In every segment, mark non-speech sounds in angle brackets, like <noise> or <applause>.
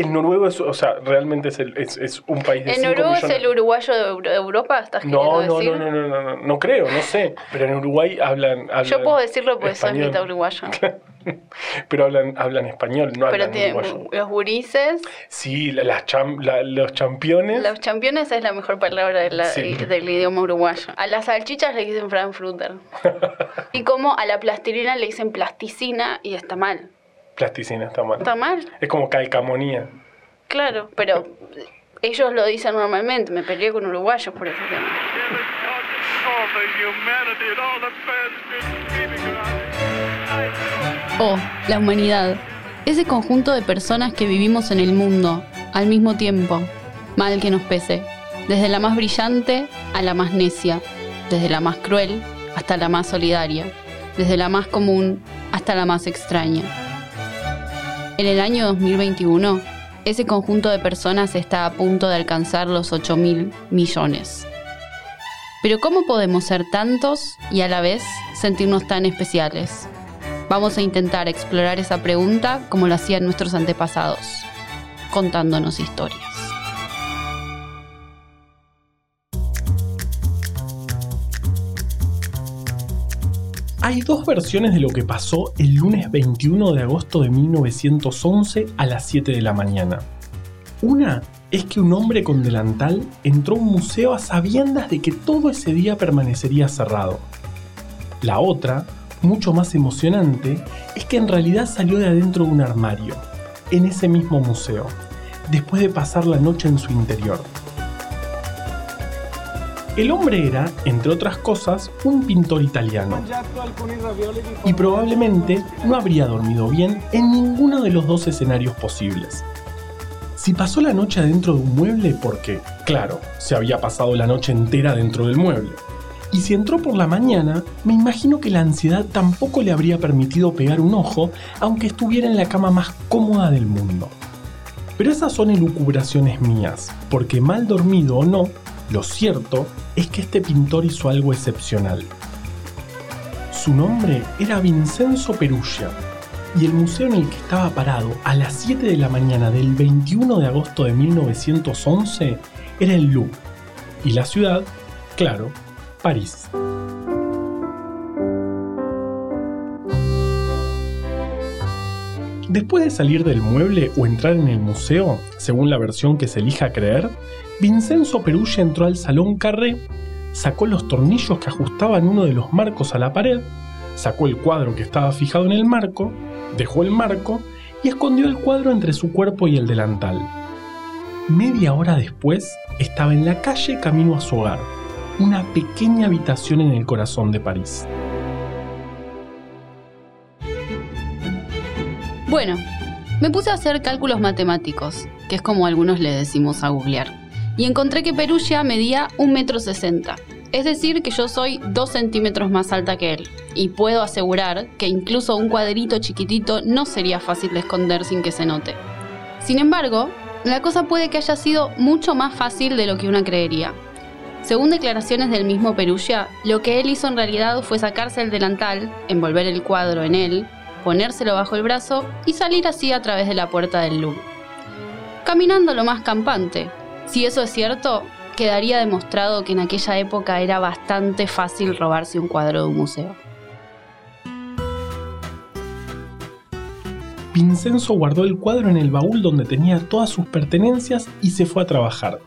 El noruego es, o sea, realmente es, el- es, es un país de ¿El 5 noruego es millones. el uruguayo de Euro- de Europa? ¿Estás No, no, decir? no, no, no, no, no, no creo, no sé. Pero en Uruguay hablan. hablan Yo puedo decirlo porque soy español. mitad uruguayo. <laughs> Pero hablan, hablan español, no Pero hablan tiene- uruguayo. los gurises, Sí, la- las cham- la- los championes. los championes es la mejor palabra de la- Sí. del idioma uruguayo. A las salchichas le dicen frankfurter. <laughs> y como a la plastilina le dicen plasticina y está mal. Plasticina está mal. ¿Está mal? Es como calcamonía. Claro, pero ellos lo dicen normalmente. Me peleé con uruguayos por ese tema. all the humanity and all the bad dreaming around. O, la humanidad. Ese conjunto de personas que vivimos en el mundo, al mismo tiempo, mal que nos pese. Desde la más brillante a la más necia, desde la más cruel hasta la más solidaria, desde la más común hasta la más extraña. En el año 2021, ese conjunto de personas está a punto de alcanzar los 8 mil millones. Pero ¿cómo podemos ser tantos y a la vez sentirnos tan especiales? Vamos a intentar explorar esa pregunta como lo hacían nuestros antepasados, contándonos historias. Hay dos versiones de lo que pasó el lunes 21 de agosto de 1911 a las 7 de la mañana. Una es que un hombre con delantal entró a un museo a sabiendas de que todo ese día permanecería cerrado. La otra, mucho más emocionante, es que en realidad salió de adentro de un armario, en ese mismo museo, después de pasar la noche en su interior. El hombre era, entre otras cosas, un pintor italiano y probablemente no habría dormido bien en ninguno de los dos escenarios posibles. Si pasó la noche adentro de un mueble porque, claro, se había pasado la noche entera dentro del mueble. Y si entró por la mañana, me imagino que la ansiedad tampoco le habría permitido pegar un ojo, aunque estuviera en la cama más cómoda del mundo. Pero esas son elucubraciones mías, porque mal dormido o no, lo cierto es que este pintor hizo algo excepcional. Su nombre era Vincenzo Perugia, y el museo en el que estaba parado a las 7 de la mañana del 21 de agosto de 1911 era el Louvre, y la ciudad, claro, París. Después de salir del mueble o entrar en el museo, según la versión que se elija creer, Vincenzo Perugia entró al salón Carré, sacó los tornillos que ajustaban uno de los marcos a la pared, sacó el cuadro que estaba fijado en el marco, dejó el marco y escondió el cuadro entre su cuerpo y el delantal. Media hora después, estaba en la calle camino a su hogar, una pequeña habitación en el corazón de París. Bueno, me puse a hacer cálculos matemáticos, que es como algunos le decimos a googlear, y encontré que Perugia medía 1,60 m. Es decir, que yo soy 2 centímetros más alta que él, y puedo asegurar que incluso un cuadrito chiquitito no sería fácil de esconder sin que se note. Sin embargo, la cosa puede que haya sido mucho más fácil de lo que una creería. Según declaraciones del mismo Perugia, lo que él hizo en realidad fue sacarse el delantal, envolver el cuadro en él, ponérselo bajo el brazo y salir así a través de la puerta del Louvre. Caminando lo más campante. Si eso es cierto, quedaría demostrado que en aquella época era bastante fácil robarse un cuadro de un museo. Vincenzo guardó el cuadro en el baúl donde tenía todas sus pertenencias y se fue a trabajar.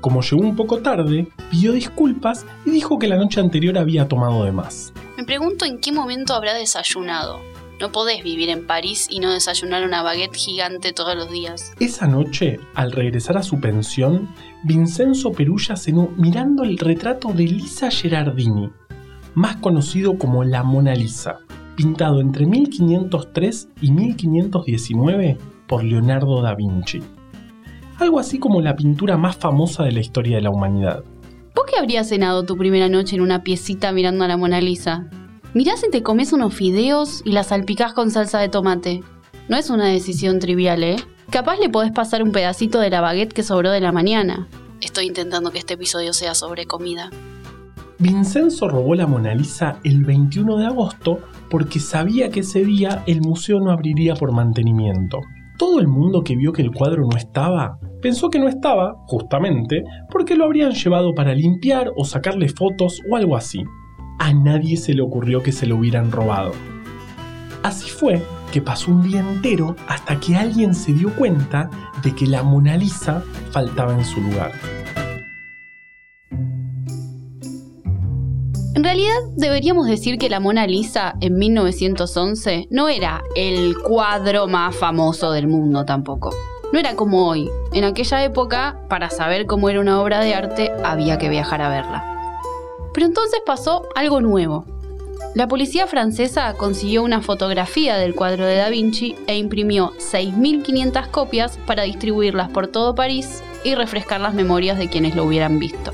Como llegó un poco tarde, pidió disculpas y dijo que la noche anterior había tomado de más. Me pregunto en qué momento habrá desayunado. No podés vivir en París y no desayunar una baguette gigante todos los días. Esa noche, al regresar a su pensión, Vincenzo Perugia cenó mirando el retrato de Lisa Gerardini, más conocido como la Mona Lisa, pintado entre 1503 y 1519 por Leonardo da Vinci. Algo así como la pintura más famosa de la historia de la humanidad. ¿Vos qué habrías cenado tu primera noche en una piecita mirando a la Mona Lisa? Mirá si te comes unos fideos y la salpicás con salsa de tomate. No es una decisión trivial, ¿eh? Capaz le podés pasar un pedacito de la baguette que sobró de la mañana. Estoy intentando que este episodio sea sobre comida. Vincenzo robó la Mona Lisa el 21 de agosto porque sabía que ese día el museo no abriría por mantenimiento. Todo el mundo que vio que el cuadro no estaba, pensó que no estaba, justamente, porque lo habrían llevado para limpiar o sacarle fotos o algo así. A nadie se le ocurrió que se lo hubieran robado. Así fue que pasó un día entero hasta que alguien se dio cuenta de que la Mona Lisa faltaba en su lugar. En realidad deberíamos decir que la Mona Lisa en 1911 no era el cuadro más famoso del mundo tampoco. No era como hoy. En aquella época, para saber cómo era una obra de arte, había que viajar a verla. Pero entonces pasó algo nuevo. La policía francesa consiguió una fotografía del cuadro de Da Vinci e imprimió 6.500 copias para distribuirlas por todo París y refrescar las memorias de quienes lo hubieran visto.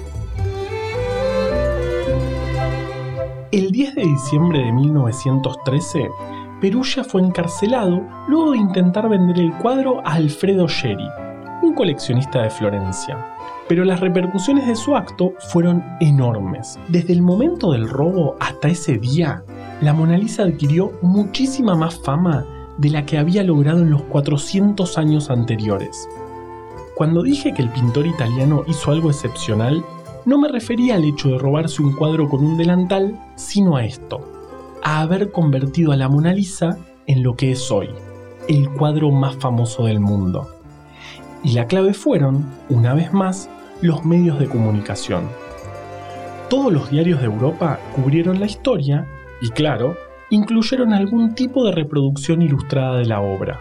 El 10 de diciembre de 1913, Perugia fue encarcelado luego de intentar vender el cuadro a Alfredo Geri, un coleccionista de Florencia. Pero las repercusiones de su acto fueron enormes. Desde el momento del robo hasta ese día, la Mona Lisa adquirió muchísima más fama de la que había logrado en los 400 años anteriores. Cuando dije que el pintor italiano hizo algo excepcional, no me refería al hecho de robarse un cuadro con un delantal, sino a esto, a haber convertido a la Mona Lisa en lo que es hoy, el cuadro más famoso del mundo. Y la clave fueron, una vez más, los medios de comunicación. Todos los diarios de Europa cubrieron la historia y, claro, incluyeron algún tipo de reproducción ilustrada de la obra.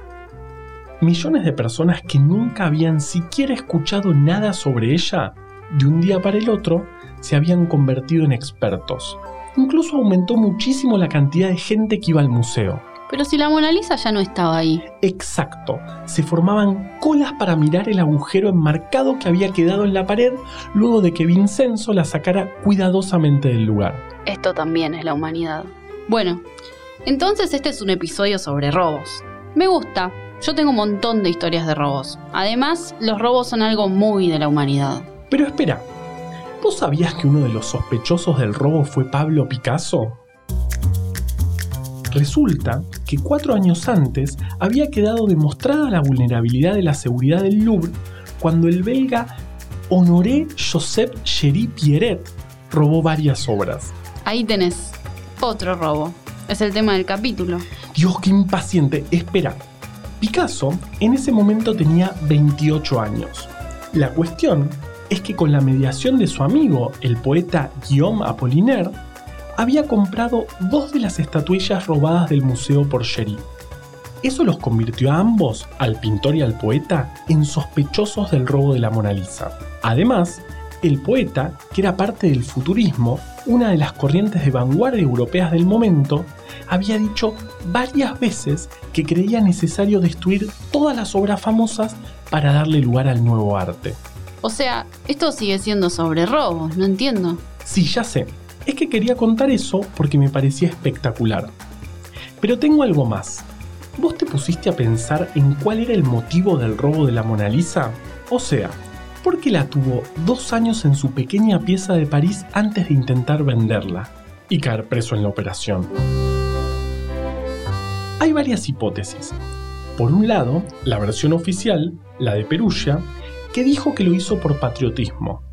Millones de personas que nunca habían siquiera escuchado nada sobre ella de un día para el otro, se habían convertido en expertos. Incluso aumentó muchísimo la cantidad de gente que iba al museo. Pero si la Mona Lisa ya no estaba ahí. Exacto, se formaban colas para mirar el agujero enmarcado que había quedado en la pared luego de que Vincenzo la sacara cuidadosamente del lugar. Esto también es la humanidad. Bueno, entonces este es un episodio sobre robos. Me gusta, yo tengo un montón de historias de robos. Además, los robos son algo muy de la humanidad. Pero espera, ¿vos sabías que uno de los sospechosos del robo fue Pablo Picasso? Resulta que cuatro años antes había quedado demostrada la vulnerabilidad de la seguridad del Louvre cuando el belga Honoré Joseph Chéri Pierret robó varias obras. Ahí tenés otro robo. Es el tema del capítulo. Dios, qué impaciente. Espera. Picasso en ese momento tenía 28 años. La cuestión es que con la mediación de su amigo, el poeta Guillaume Apollinaire, había comprado dos de las estatuillas robadas del museo por Sherry. Eso los convirtió a ambos, al pintor y al poeta, en sospechosos del robo de la Mona Lisa. Además, el poeta, que era parte del futurismo, una de las corrientes de vanguardia europeas del momento, había dicho varias veces que creía necesario destruir todas las obras famosas para darle lugar al nuevo arte. O sea, esto sigue siendo sobre robos, no entiendo. Sí, ya sé. Es que quería contar eso porque me parecía espectacular. Pero tengo algo más. ¿Vos te pusiste a pensar en cuál era el motivo del robo de la Mona Lisa? O sea, ¿por qué la tuvo dos años en su pequeña pieza de París antes de intentar venderla y caer preso en la operación? Hay varias hipótesis. Por un lado, la versión oficial, la de Perugia, que dijo que lo hizo por patriotismo.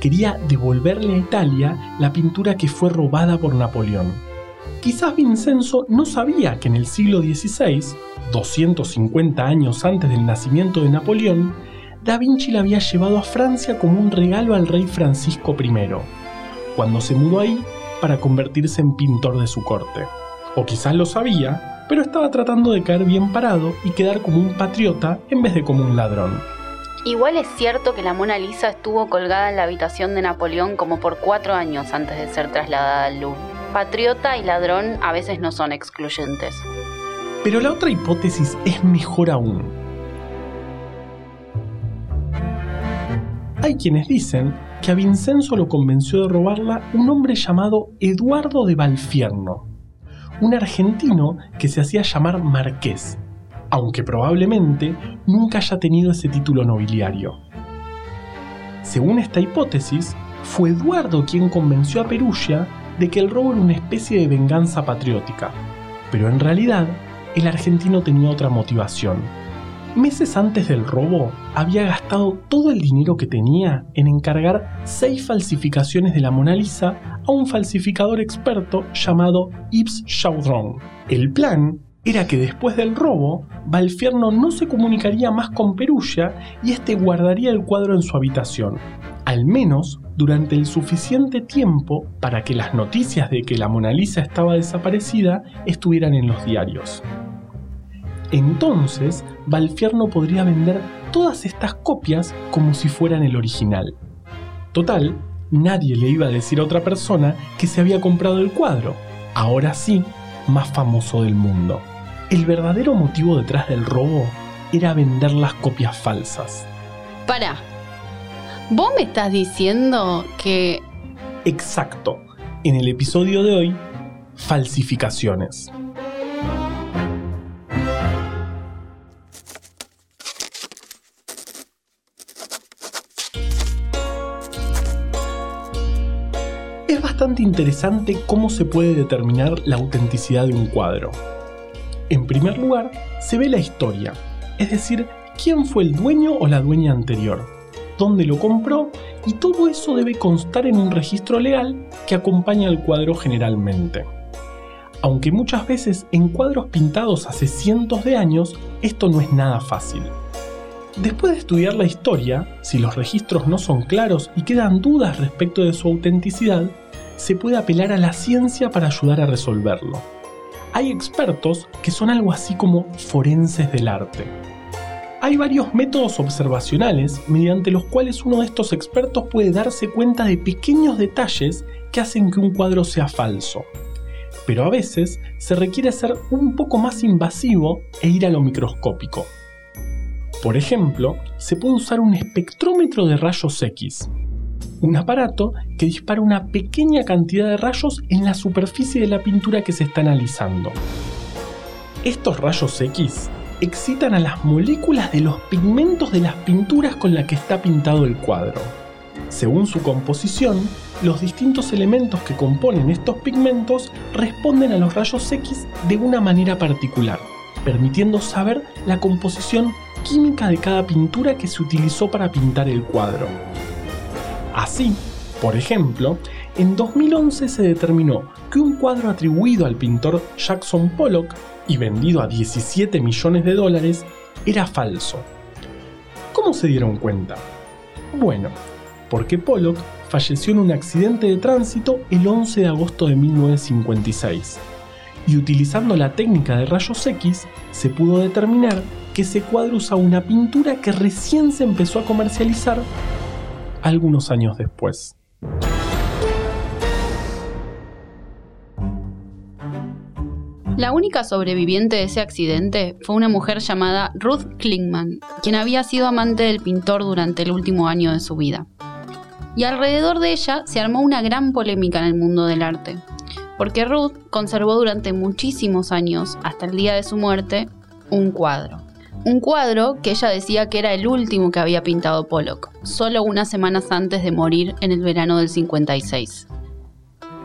Quería devolverle a Italia la pintura que fue robada por Napoleón. Quizás Vincenzo no sabía que en el siglo XVI, 250 años antes del nacimiento de Napoleón, Da Vinci la había llevado a Francia como un regalo al rey Francisco I, cuando se mudó ahí para convertirse en pintor de su corte. O quizás lo sabía, pero estaba tratando de caer bien parado y quedar como un patriota en vez de como un ladrón. Igual es cierto que la Mona Lisa estuvo colgada en la habitación de Napoleón como por cuatro años antes de ser trasladada al Louvre. Patriota y ladrón a veces no son excluyentes. Pero la otra hipótesis es mejor aún. Hay quienes dicen que a Vincenzo lo convenció de robarla un hombre llamado Eduardo de Valfierno, un argentino que se hacía llamar Marqués aunque probablemente nunca haya tenido ese título nobiliario. Según esta hipótesis, fue Eduardo quien convenció a Perugia de que el robo era una especie de venganza patriótica, pero en realidad el argentino tenía otra motivación. Meses antes del robo, había gastado todo el dinero que tenía en encargar seis falsificaciones de la Mona Lisa a un falsificador experto llamado Yves Chaudron. El plan era que después del robo, Valfierno no se comunicaría más con Perugia y este guardaría el cuadro en su habitación, al menos durante el suficiente tiempo para que las noticias de que la Mona Lisa estaba desaparecida estuvieran en los diarios. Entonces, Valfierno podría vender todas estas copias como si fueran el original. Total, nadie le iba a decir a otra persona que se había comprado el cuadro, ahora sí, más famoso del mundo. El verdadero motivo detrás del robo era vender las copias falsas. Para. ¿Vos me estás diciendo que... Exacto. En el episodio de hoy, falsificaciones. Es bastante interesante cómo se puede determinar la autenticidad de un cuadro. En primer lugar, se ve la historia, es decir, quién fue el dueño o la dueña anterior, dónde lo compró y todo eso debe constar en un registro legal que acompaña al cuadro generalmente. Aunque muchas veces en cuadros pintados hace cientos de años, esto no es nada fácil. Después de estudiar la historia, si los registros no son claros y quedan dudas respecto de su autenticidad, se puede apelar a la ciencia para ayudar a resolverlo. Hay expertos que son algo así como forenses del arte. Hay varios métodos observacionales mediante los cuales uno de estos expertos puede darse cuenta de pequeños detalles que hacen que un cuadro sea falso. Pero a veces se requiere ser un poco más invasivo e ir a lo microscópico. Por ejemplo, se puede usar un espectrómetro de rayos X, un aparato que dispara una pequeña cantidad de rayos en la superficie de la pintura que se está analizando. Estos rayos X excitan a las moléculas de los pigmentos de las pinturas con las que está pintado el cuadro. Según su composición, los distintos elementos que componen estos pigmentos responden a los rayos X de una manera particular, permitiendo saber la composición química de cada pintura que se utilizó para pintar el cuadro. Así, por ejemplo, en 2011 se determinó que un cuadro atribuido al pintor Jackson Pollock y vendido a 17 millones de dólares era falso. ¿Cómo se dieron cuenta? Bueno, porque Pollock falleció en un accidente de tránsito el 11 de agosto de 1956 y utilizando la técnica de rayos X se pudo determinar que ese cuadro usa una pintura que recién se empezó a comercializar algunos años después. La única sobreviviente de ese accidente fue una mujer llamada Ruth Klingman, quien había sido amante del pintor durante el último año de su vida. Y alrededor de ella se armó una gran polémica en el mundo del arte, porque Ruth conservó durante muchísimos años, hasta el día de su muerte, un cuadro. Un cuadro que ella decía que era el último que había pintado Pollock, solo unas semanas antes de morir en el verano del 56.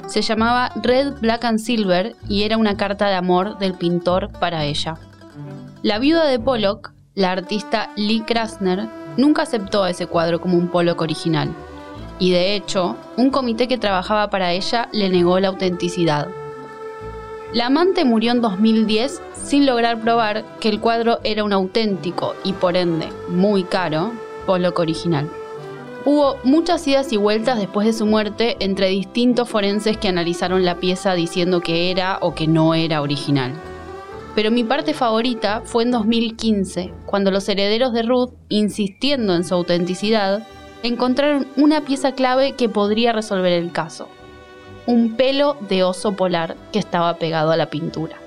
Se llamaba Red, Black and Silver y era una carta de amor del pintor para ella. La viuda de Pollock, la artista Lee Krasner, nunca aceptó a ese cuadro como un Pollock original. Y de hecho, un comité que trabajaba para ella le negó la autenticidad. La amante murió en 2010 sin lograr probar que el cuadro era un auténtico y por ende muy caro Pollock original. Hubo muchas idas y vueltas después de su muerte entre distintos forenses que analizaron la pieza diciendo que era o que no era original. Pero mi parte favorita fue en 2015, cuando los herederos de Ruth, insistiendo en su autenticidad, encontraron una pieza clave que podría resolver el caso. Un pelo de oso polar que estaba pegado a la pintura.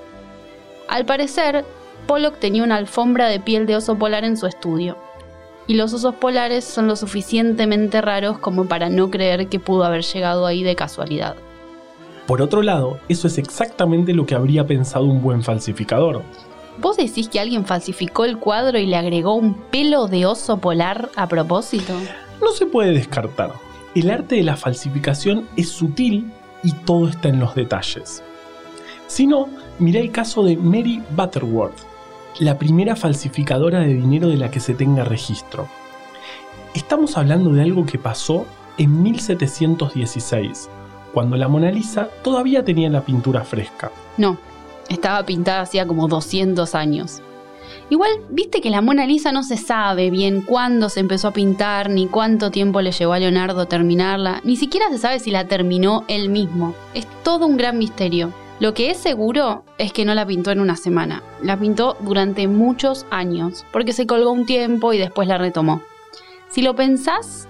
Al parecer, Pollock tenía una alfombra de piel de oso polar en su estudio, y los osos polares son lo suficientemente raros como para no creer que pudo haber llegado ahí de casualidad. Por otro lado, eso es exactamente lo que habría pensado un buen falsificador. ¿Vos decís que alguien falsificó el cuadro y le agregó un pelo de oso polar a propósito? No se puede descartar. El arte de la falsificación es sutil y todo está en los detalles. Si no, mirá el caso de Mary Butterworth, la primera falsificadora de dinero de la que se tenga registro. Estamos hablando de algo que pasó en 1716, cuando la Mona Lisa todavía tenía la pintura fresca. No, estaba pintada hacía como 200 años. Igual, viste que la Mona Lisa no se sabe bien cuándo se empezó a pintar, ni cuánto tiempo le llevó a Leonardo terminarla, ni siquiera se sabe si la terminó él mismo. Es todo un gran misterio. Lo que es seguro es que no la pintó en una semana, la pintó durante muchos años, porque se colgó un tiempo y después la retomó. Si lo pensás,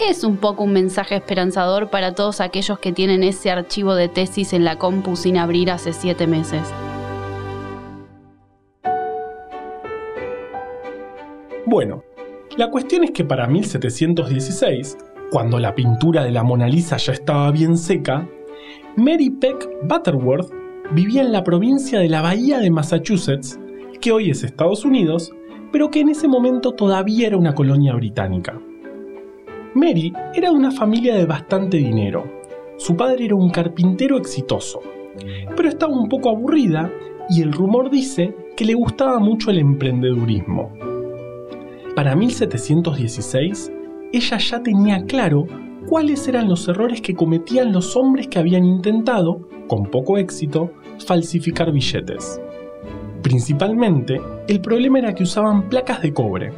es un poco un mensaje esperanzador para todos aquellos que tienen ese archivo de tesis en la compu sin abrir hace siete meses. Bueno, la cuestión es que para 1716, cuando la pintura de la Mona Lisa ya estaba bien seca, Mary Peck Butterworth vivía en la provincia de la Bahía de Massachusetts, que hoy es Estados Unidos, pero que en ese momento todavía era una colonia británica. Mary era de una familia de bastante dinero. Su padre era un carpintero exitoso, pero estaba un poco aburrida y el rumor dice que le gustaba mucho el emprendedurismo. Para 1716, ella ya tenía claro cuáles eran los errores que cometían los hombres que habían intentado, con poco éxito, falsificar billetes. Principalmente, el problema era que usaban placas de cobre,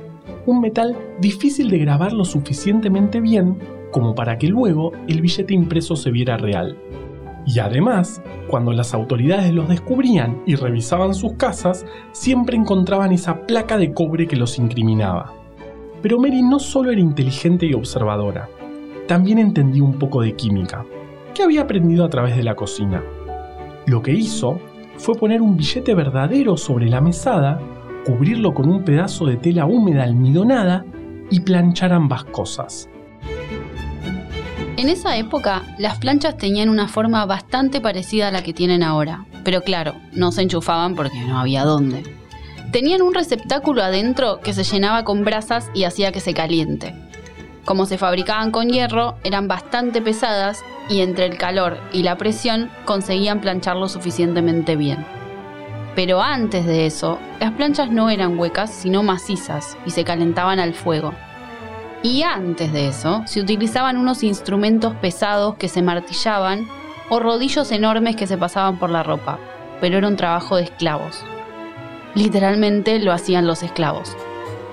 un metal difícil de grabar lo suficientemente bien como para que luego el billete impreso se viera real. Y además, cuando las autoridades los descubrían y revisaban sus casas, siempre encontraban esa placa de cobre que los incriminaba. Pero Mary no solo era inteligente y observadora, también entendía un poco de química, que había aprendido a través de la cocina. Lo que hizo fue poner un billete verdadero sobre la mesada, cubrirlo con un pedazo de tela húmeda almidonada y planchar ambas cosas. En esa época, las planchas tenían una forma bastante parecida a la que tienen ahora, pero claro, no se enchufaban porque no había dónde. Tenían un receptáculo adentro que se llenaba con brasas y hacía que se caliente. Como se fabricaban con hierro, eran bastante pesadas y entre el calor y la presión conseguían plancharlo suficientemente bien. Pero antes de eso, las planchas no eran huecas, sino macizas y se calentaban al fuego. Y antes de eso, se utilizaban unos instrumentos pesados que se martillaban o rodillos enormes que se pasaban por la ropa, pero era un trabajo de esclavos. Literalmente lo hacían los esclavos,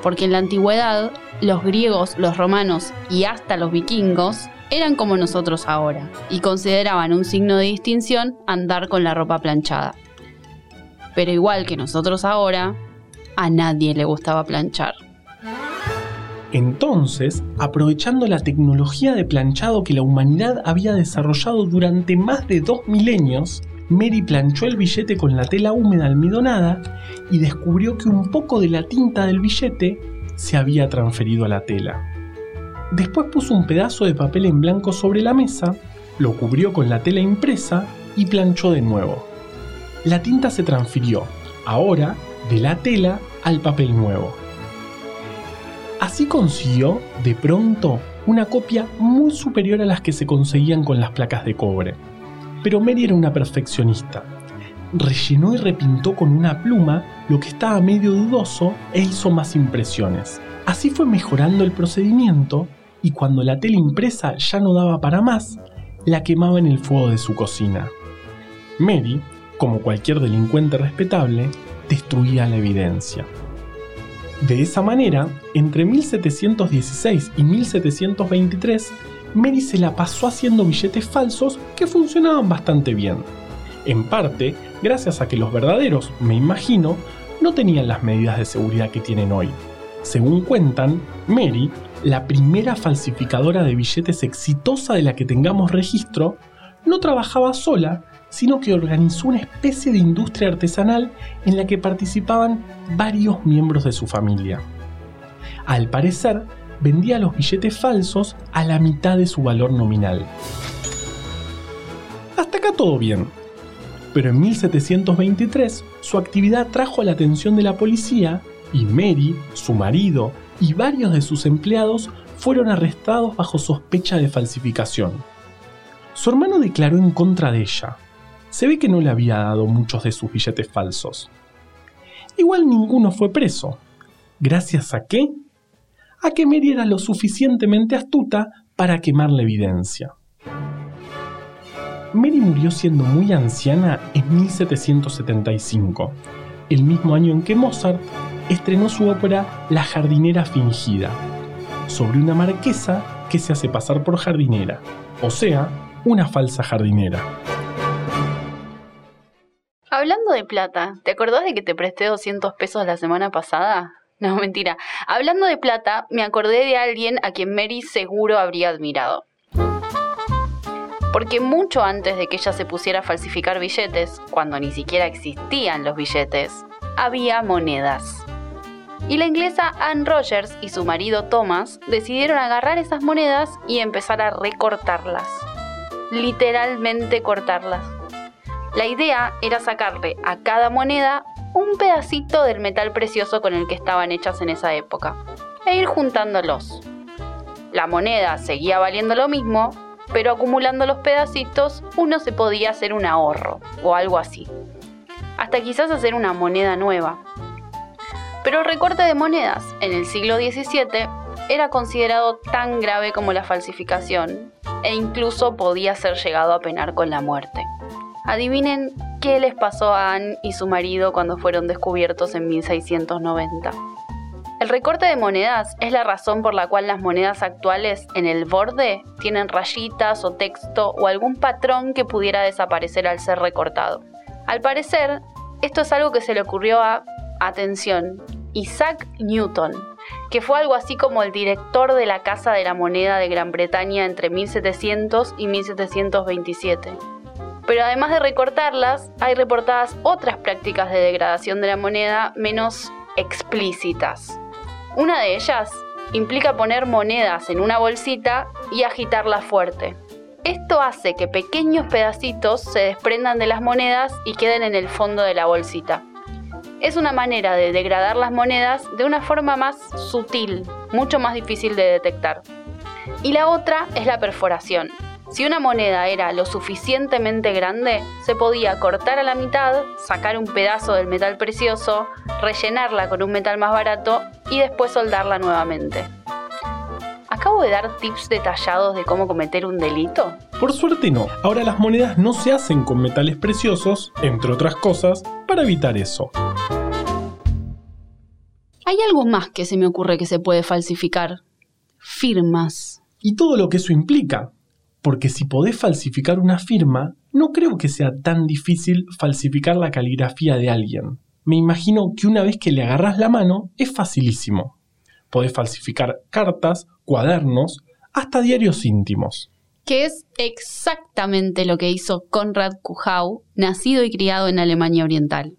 porque en la antigüedad los griegos, los romanos y hasta los vikingos eran como nosotros ahora, y consideraban un signo de distinción andar con la ropa planchada. Pero igual que nosotros ahora, a nadie le gustaba planchar. Entonces, aprovechando la tecnología de planchado que la humanidad había desarrollado durante más de dos milenios, Mary planchó el billete con la tela húmeda almidonada y descubrió que un poco de la tinta del billete se había transferido a la tela. Después puso un pedazo de papel en blanco sobre la mesa, lo cubrió con la tela impresa y planchó de nuevo. La tinta se transfirió, ahora, de la tela al papel nuevo. Así consiguió, de pronto, una copia muy superior a las que se conseguían con las placas de cobre. Pero Mary era una perfeccionista. Rellenó y repintó con una pluma lo que estaba medio dudoso e hizo más impresiones. Así fue mejorando el procedimiento y cuando la tela impresa ya no daba para más, la quemaba en el fuego de su cocina. Mary, como cualquier delincuente respetable, destruía la evidencia. De esa manera, entre 1716 y 1723, Mary se la pasó haciendo billetes falsos que funcionaban bastante bien. En parte, gracias a que los verdaderos, me imagino, no tenían las medidas de seguridad que tienen hoy. Según cuentan, Mary, la primera falsificadora de billetes exitosa de la que tengamos registro, no trabajaba sola, sino que organizó una especie de industria artesanal en la que participaban varios miembros de su familia. Al parecer, vendía los billetes falsos a la mitad de su valor nominal. Hasta acá todo bien. Pero en 1723 su actividad trajo la atención de la policía y Mary, su marido y varios de sus empleados fueron arrestados bajo sospecha de falsificación. Su hermano declaró en contra de ella, se ve que no le había dado muchos de sus billetes falsos. igual ninguno fue preso. ¿Gracias a qué? A que Mary era lo suficientemente astuta para quemar la evidencia. Mary murió siendo muy anciana en 1775, el mismo año en que Mozart estrenó su ópera La jardinera fingida, sobre una marquesa que se hace pasar por jardinera, o sea, una falsa jardinera. Hablando de plata, ¿te acordás de que te presté 200 pesos la semana pasada? <laughs> No, mentira. Hablando de plata, me acordé de alguien a quien Mary seguro habría admirado. Porque mucho antes de que ella se pusiera a falsificar billetes, cuando ni siquiera existían los billetes, había monedas. Y la inglesa Anne Rogers y su marido Thomas decidieron agarrar esas monedas y empezar a recortarlas. Literalmente cortarlas. La idea era sacarle a cada moneda un pedacito del metal precioso con el que estaban hechas en esa época e ir juntándolos. La moneda seguía valiendo lo mismo, pero acumulando los pedacitos uno se podía hacer un ahorro o algo así. Hasta quizás hacer una moneda nueva. Pero el recorte de monedas en el siglo XVII era considerado tan grave como la falsificación e incluso podía ser llegado a penar con la muerte. Adivinen qué les pasó a Anne y su marido cuando fueron descubiertos en 1690. El recorte de monedas es la razón por la cual las monedas actuales en el borde tienen rayitas o texto o algún patrón que pudiera desaparecer al ser recortado. Al parecer, esto es algo que se le ocurrió a, atención, Isaac Newton, que fue algo así como el director de la Casa de la Moneda de Gran Bretaña entre 1700 y 1727. Pero además de recortarlas, hay reportadas otras prácticas de degradación de la moneda menos explícitas. Una de ellas implica poner monedas en una bolsita y agitarlas fuerte. Esto hace que pequeños pedacitos se desprendan de las monedas y queden en el fondo de la bolsita. Es una manera de degradar las monedas de una forma más sutil, mucho más difícil de detectar. Y la otra es la perforación. Si una moneda era lo suficientemente grande, se podía cortar a la mitad, sacar un pedazo del metal precioso, rellenarla con un metal más barato y después soldarla nuevamente. ¿Acabo de dar tips detallados de cómo cometer un delito? Por suerte no, ahora las monedas no se hacen con metales preciosos, entre otras cosas, para evitar eso. Hay algo más que se me ocurre que se puede falsificar. Firmas. Y todo lo que eso implica, porque si podés falsificar una firma, no creo que sea tan difícil falsificar la caligrafía de alguien. Me imagino que una vez que le agarras la mano, es facilísimo. Podés falsificar cartas, cuadernos, hasta diarios íntimos. Que es exactamente lo que hizo Konrad Kuhau, nacido y criado en Alemania Oriental.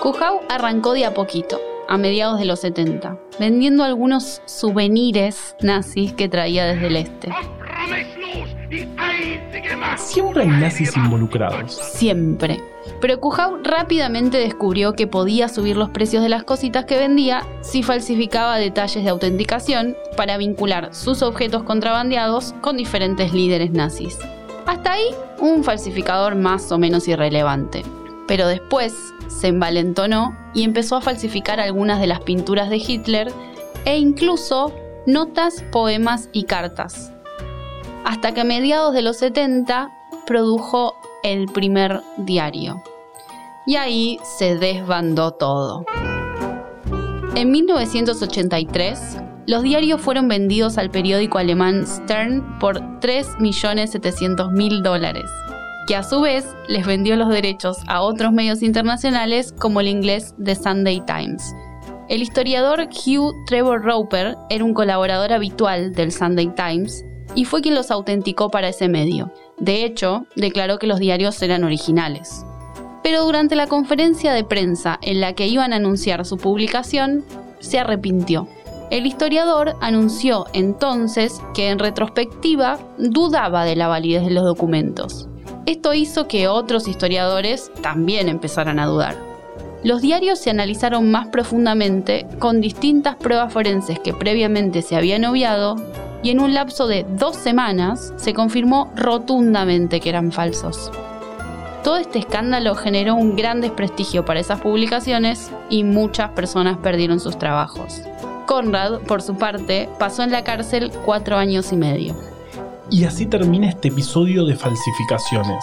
Kuhau arrancó de a poquito, a mediados de los 70, vendiendo algunos souvenirs nazis que traía desde el este. Siempre hay nazis involucrados. Siempre. Pero Kuhau rápidamente descubrió que podía subir los precios de las cositas que vendía si falsificaba detalles de autenticación para vincular sus objetos contrabandeados con diferentes líderes nazis. Hasta ahí, un falsificador más o menos irrelevante. Pero después se envalentonó y empezó a falsificar algunas de las pinturas de Hitler e incluso notas, poemas y cartas hasta que a mediados de los 70 produjo el primer diario. Y ahí se desbandó todo. En 1983, los diarios fueron vendidos al periódico alemán Stern por 3.700.000 dólares, que a su vez les vendió los derechos a otros medios internacionales como el inglés The Sunday Times. El historiador Hugh Trevor Roper era un colaborador habitual del Sunday Times y fue quien los autenticó para ese medio. De hecho, declaró que los diarios eran originales. Pero durante la conferencia de prensa en la que iban a anunciar su publicación, se arrepintió. El historiador anunció entonces que en retrospectiva dudaba de la validez de los documentos. Esto hizo que otros historiadores también empezaran a dudar. Los diarios se analizaron más profundamente con distintas pruebas forenses que previamente se habían obviado y en un lapso de dos semanas se confirmó rotundamente que eran falsos. Todo este escándalo generó un gran desprestigio para esas publicaciones y muchas personas perdieron sus trabajos. Conrad, por su parte, pasó en la cárcel cuatro años y medio. Y así termina este episodio de falsificaciones.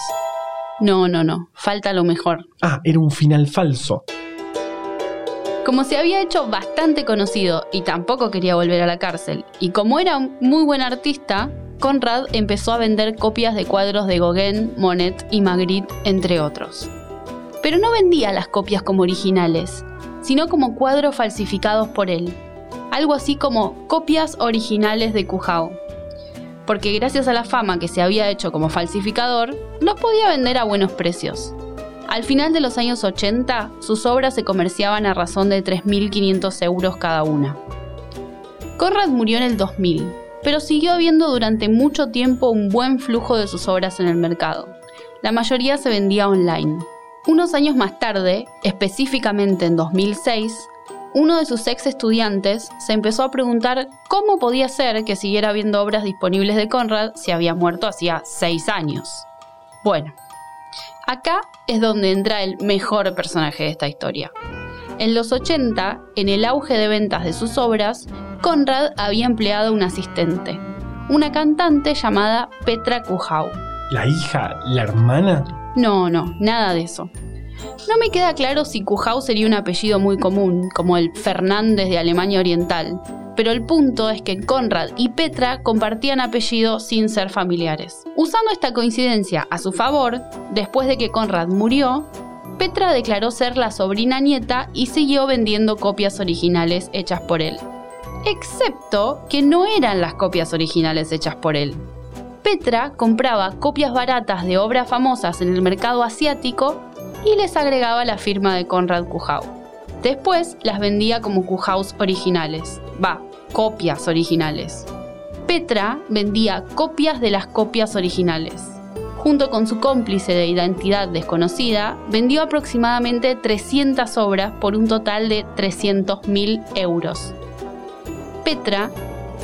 No, no, no, falta lo mejor. Ah, era un final falso. Como se había hecho bastante conocido y tampoco quería volver a la cárcel, y como era un muy buen artista, Conrad empezó a vender copias de cuadros de Gauguin, Monet y Magritte, entre otros. Pero no vendía las copias como originales, sino como cuadros falsificados por él, algo así como copias originales de Cujao. Porque gracias a la fama que se había hecho como falsificador, los podía vender a buenos precios. Al final de los años 80, sus obras se comerciaban a razón de 3.500 euros cada una. Conrad murió en el 2000, pero siguió habiendo durante mucho tiempo un buen flujo de sus obras en el mercado. La mayoría se vendía online. Unos años más tarde, específicamente en 2006, uno de sus ex estudiantes se empezó a preguntar cómo podía ser que siguiera habiendo obras disponibles de Conrad si había muerto hacía seis años. Bueno, acá es donde entra el mejor personaje de esta historia. En los 80, en el auge de ventas de sus obras, Conrad había empleado un asistente, una cantante llamada Petra Kuhau. ¿La hija? ¿La hermana? No, no, nada de eso. No me queda claro si Kuhau sería un apellido muy común, como el Fernández de Alemania Oriental, pero el punto es que Conrad y Petra compartían apellido sin ser familiares. Usando esta coincidencia a su favor, después de que Conrad murió, Petra declaró ser la sobrina nieta y siguió vendiendo copias originales hechas por él. Excepto que no eran las copias originales hechas por él. Petra compraba copias baratas de obras famosas en el mercado asiático y les agregaba la firma de Conrad Kuhau. Después las vendía como Kuhaus originales, va, copias originales. Petra vendía copias de las copias originales. Junto con su cómplice de identidad desconocida, vendió aproximadamente 300 obras por un total de 300.000 euros. Petra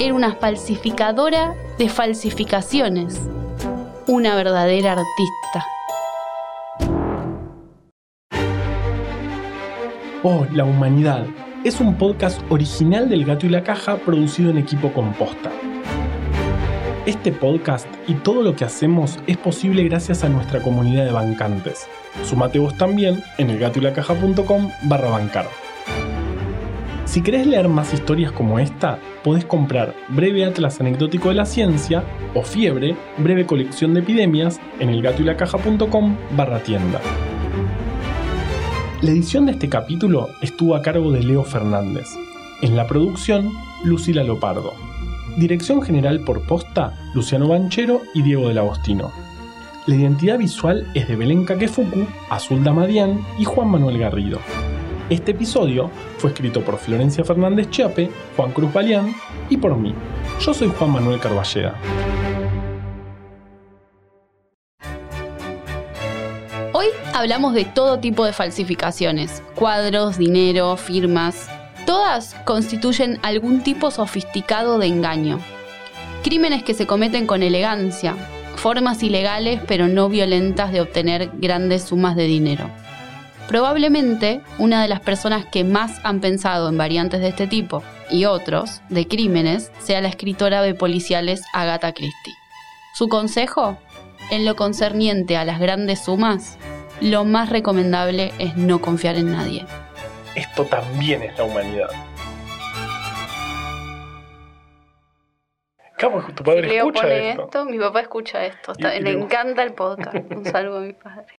era una falsificadora de falsificaciones, una verdadera artista. Oh, la humanidad. Es un podcast original del Gato y la Caja producido en equipo composta. Este podcast y todo lo que hacemos es posible gracias a nuestra comunidad de bancantes. Sumate vos también en elgatoylacaja.com barra bancar. Si querés leer más historias como esta, podés comprar Breve Atlas Anecdótico de la Ciencia o Fiebre, breve colección de epidemias en elgatoylacaja.com barra tienda. La edición de este capítulo estuvo a cargo de Leo Fernández. En la producción, Lucila Lopardo. Dirección general por posta, Luciano Banchero y Diego del Agostino. La identidad visual es de Belén Kakefuku, Azul Damadian y Juan Manuel Garrido. Este episodio fue escrito por Florencia Fernández Chiape, Juan Cruz Balián y por mí. Yo soy Juan Manuel Carballeda. Hablamos de todo tipo de falsificaciones, cuadros, dinero, firmas. Todas constituyen algún tipo sofisticado de engaño. Crímenes que se cometen con elegancia, formas ilegales pero no violentas de obtener grandes sumas de dinero. Probablemente una de las personas que más han pensado en variantes de este tipo y otros de crímenes sea la escritora de policiales Agatha Christie. Su consejo, en lo concerniente a las grandes sumas, lo más recomendable es no confiar en nadie. Esto también es la humanidad. ¿Cómo tu padre Leo escucha pone esto? esto, mi papá escucha esto. Y- está- y le le- encanta el podcast. Un saludo a mi padre.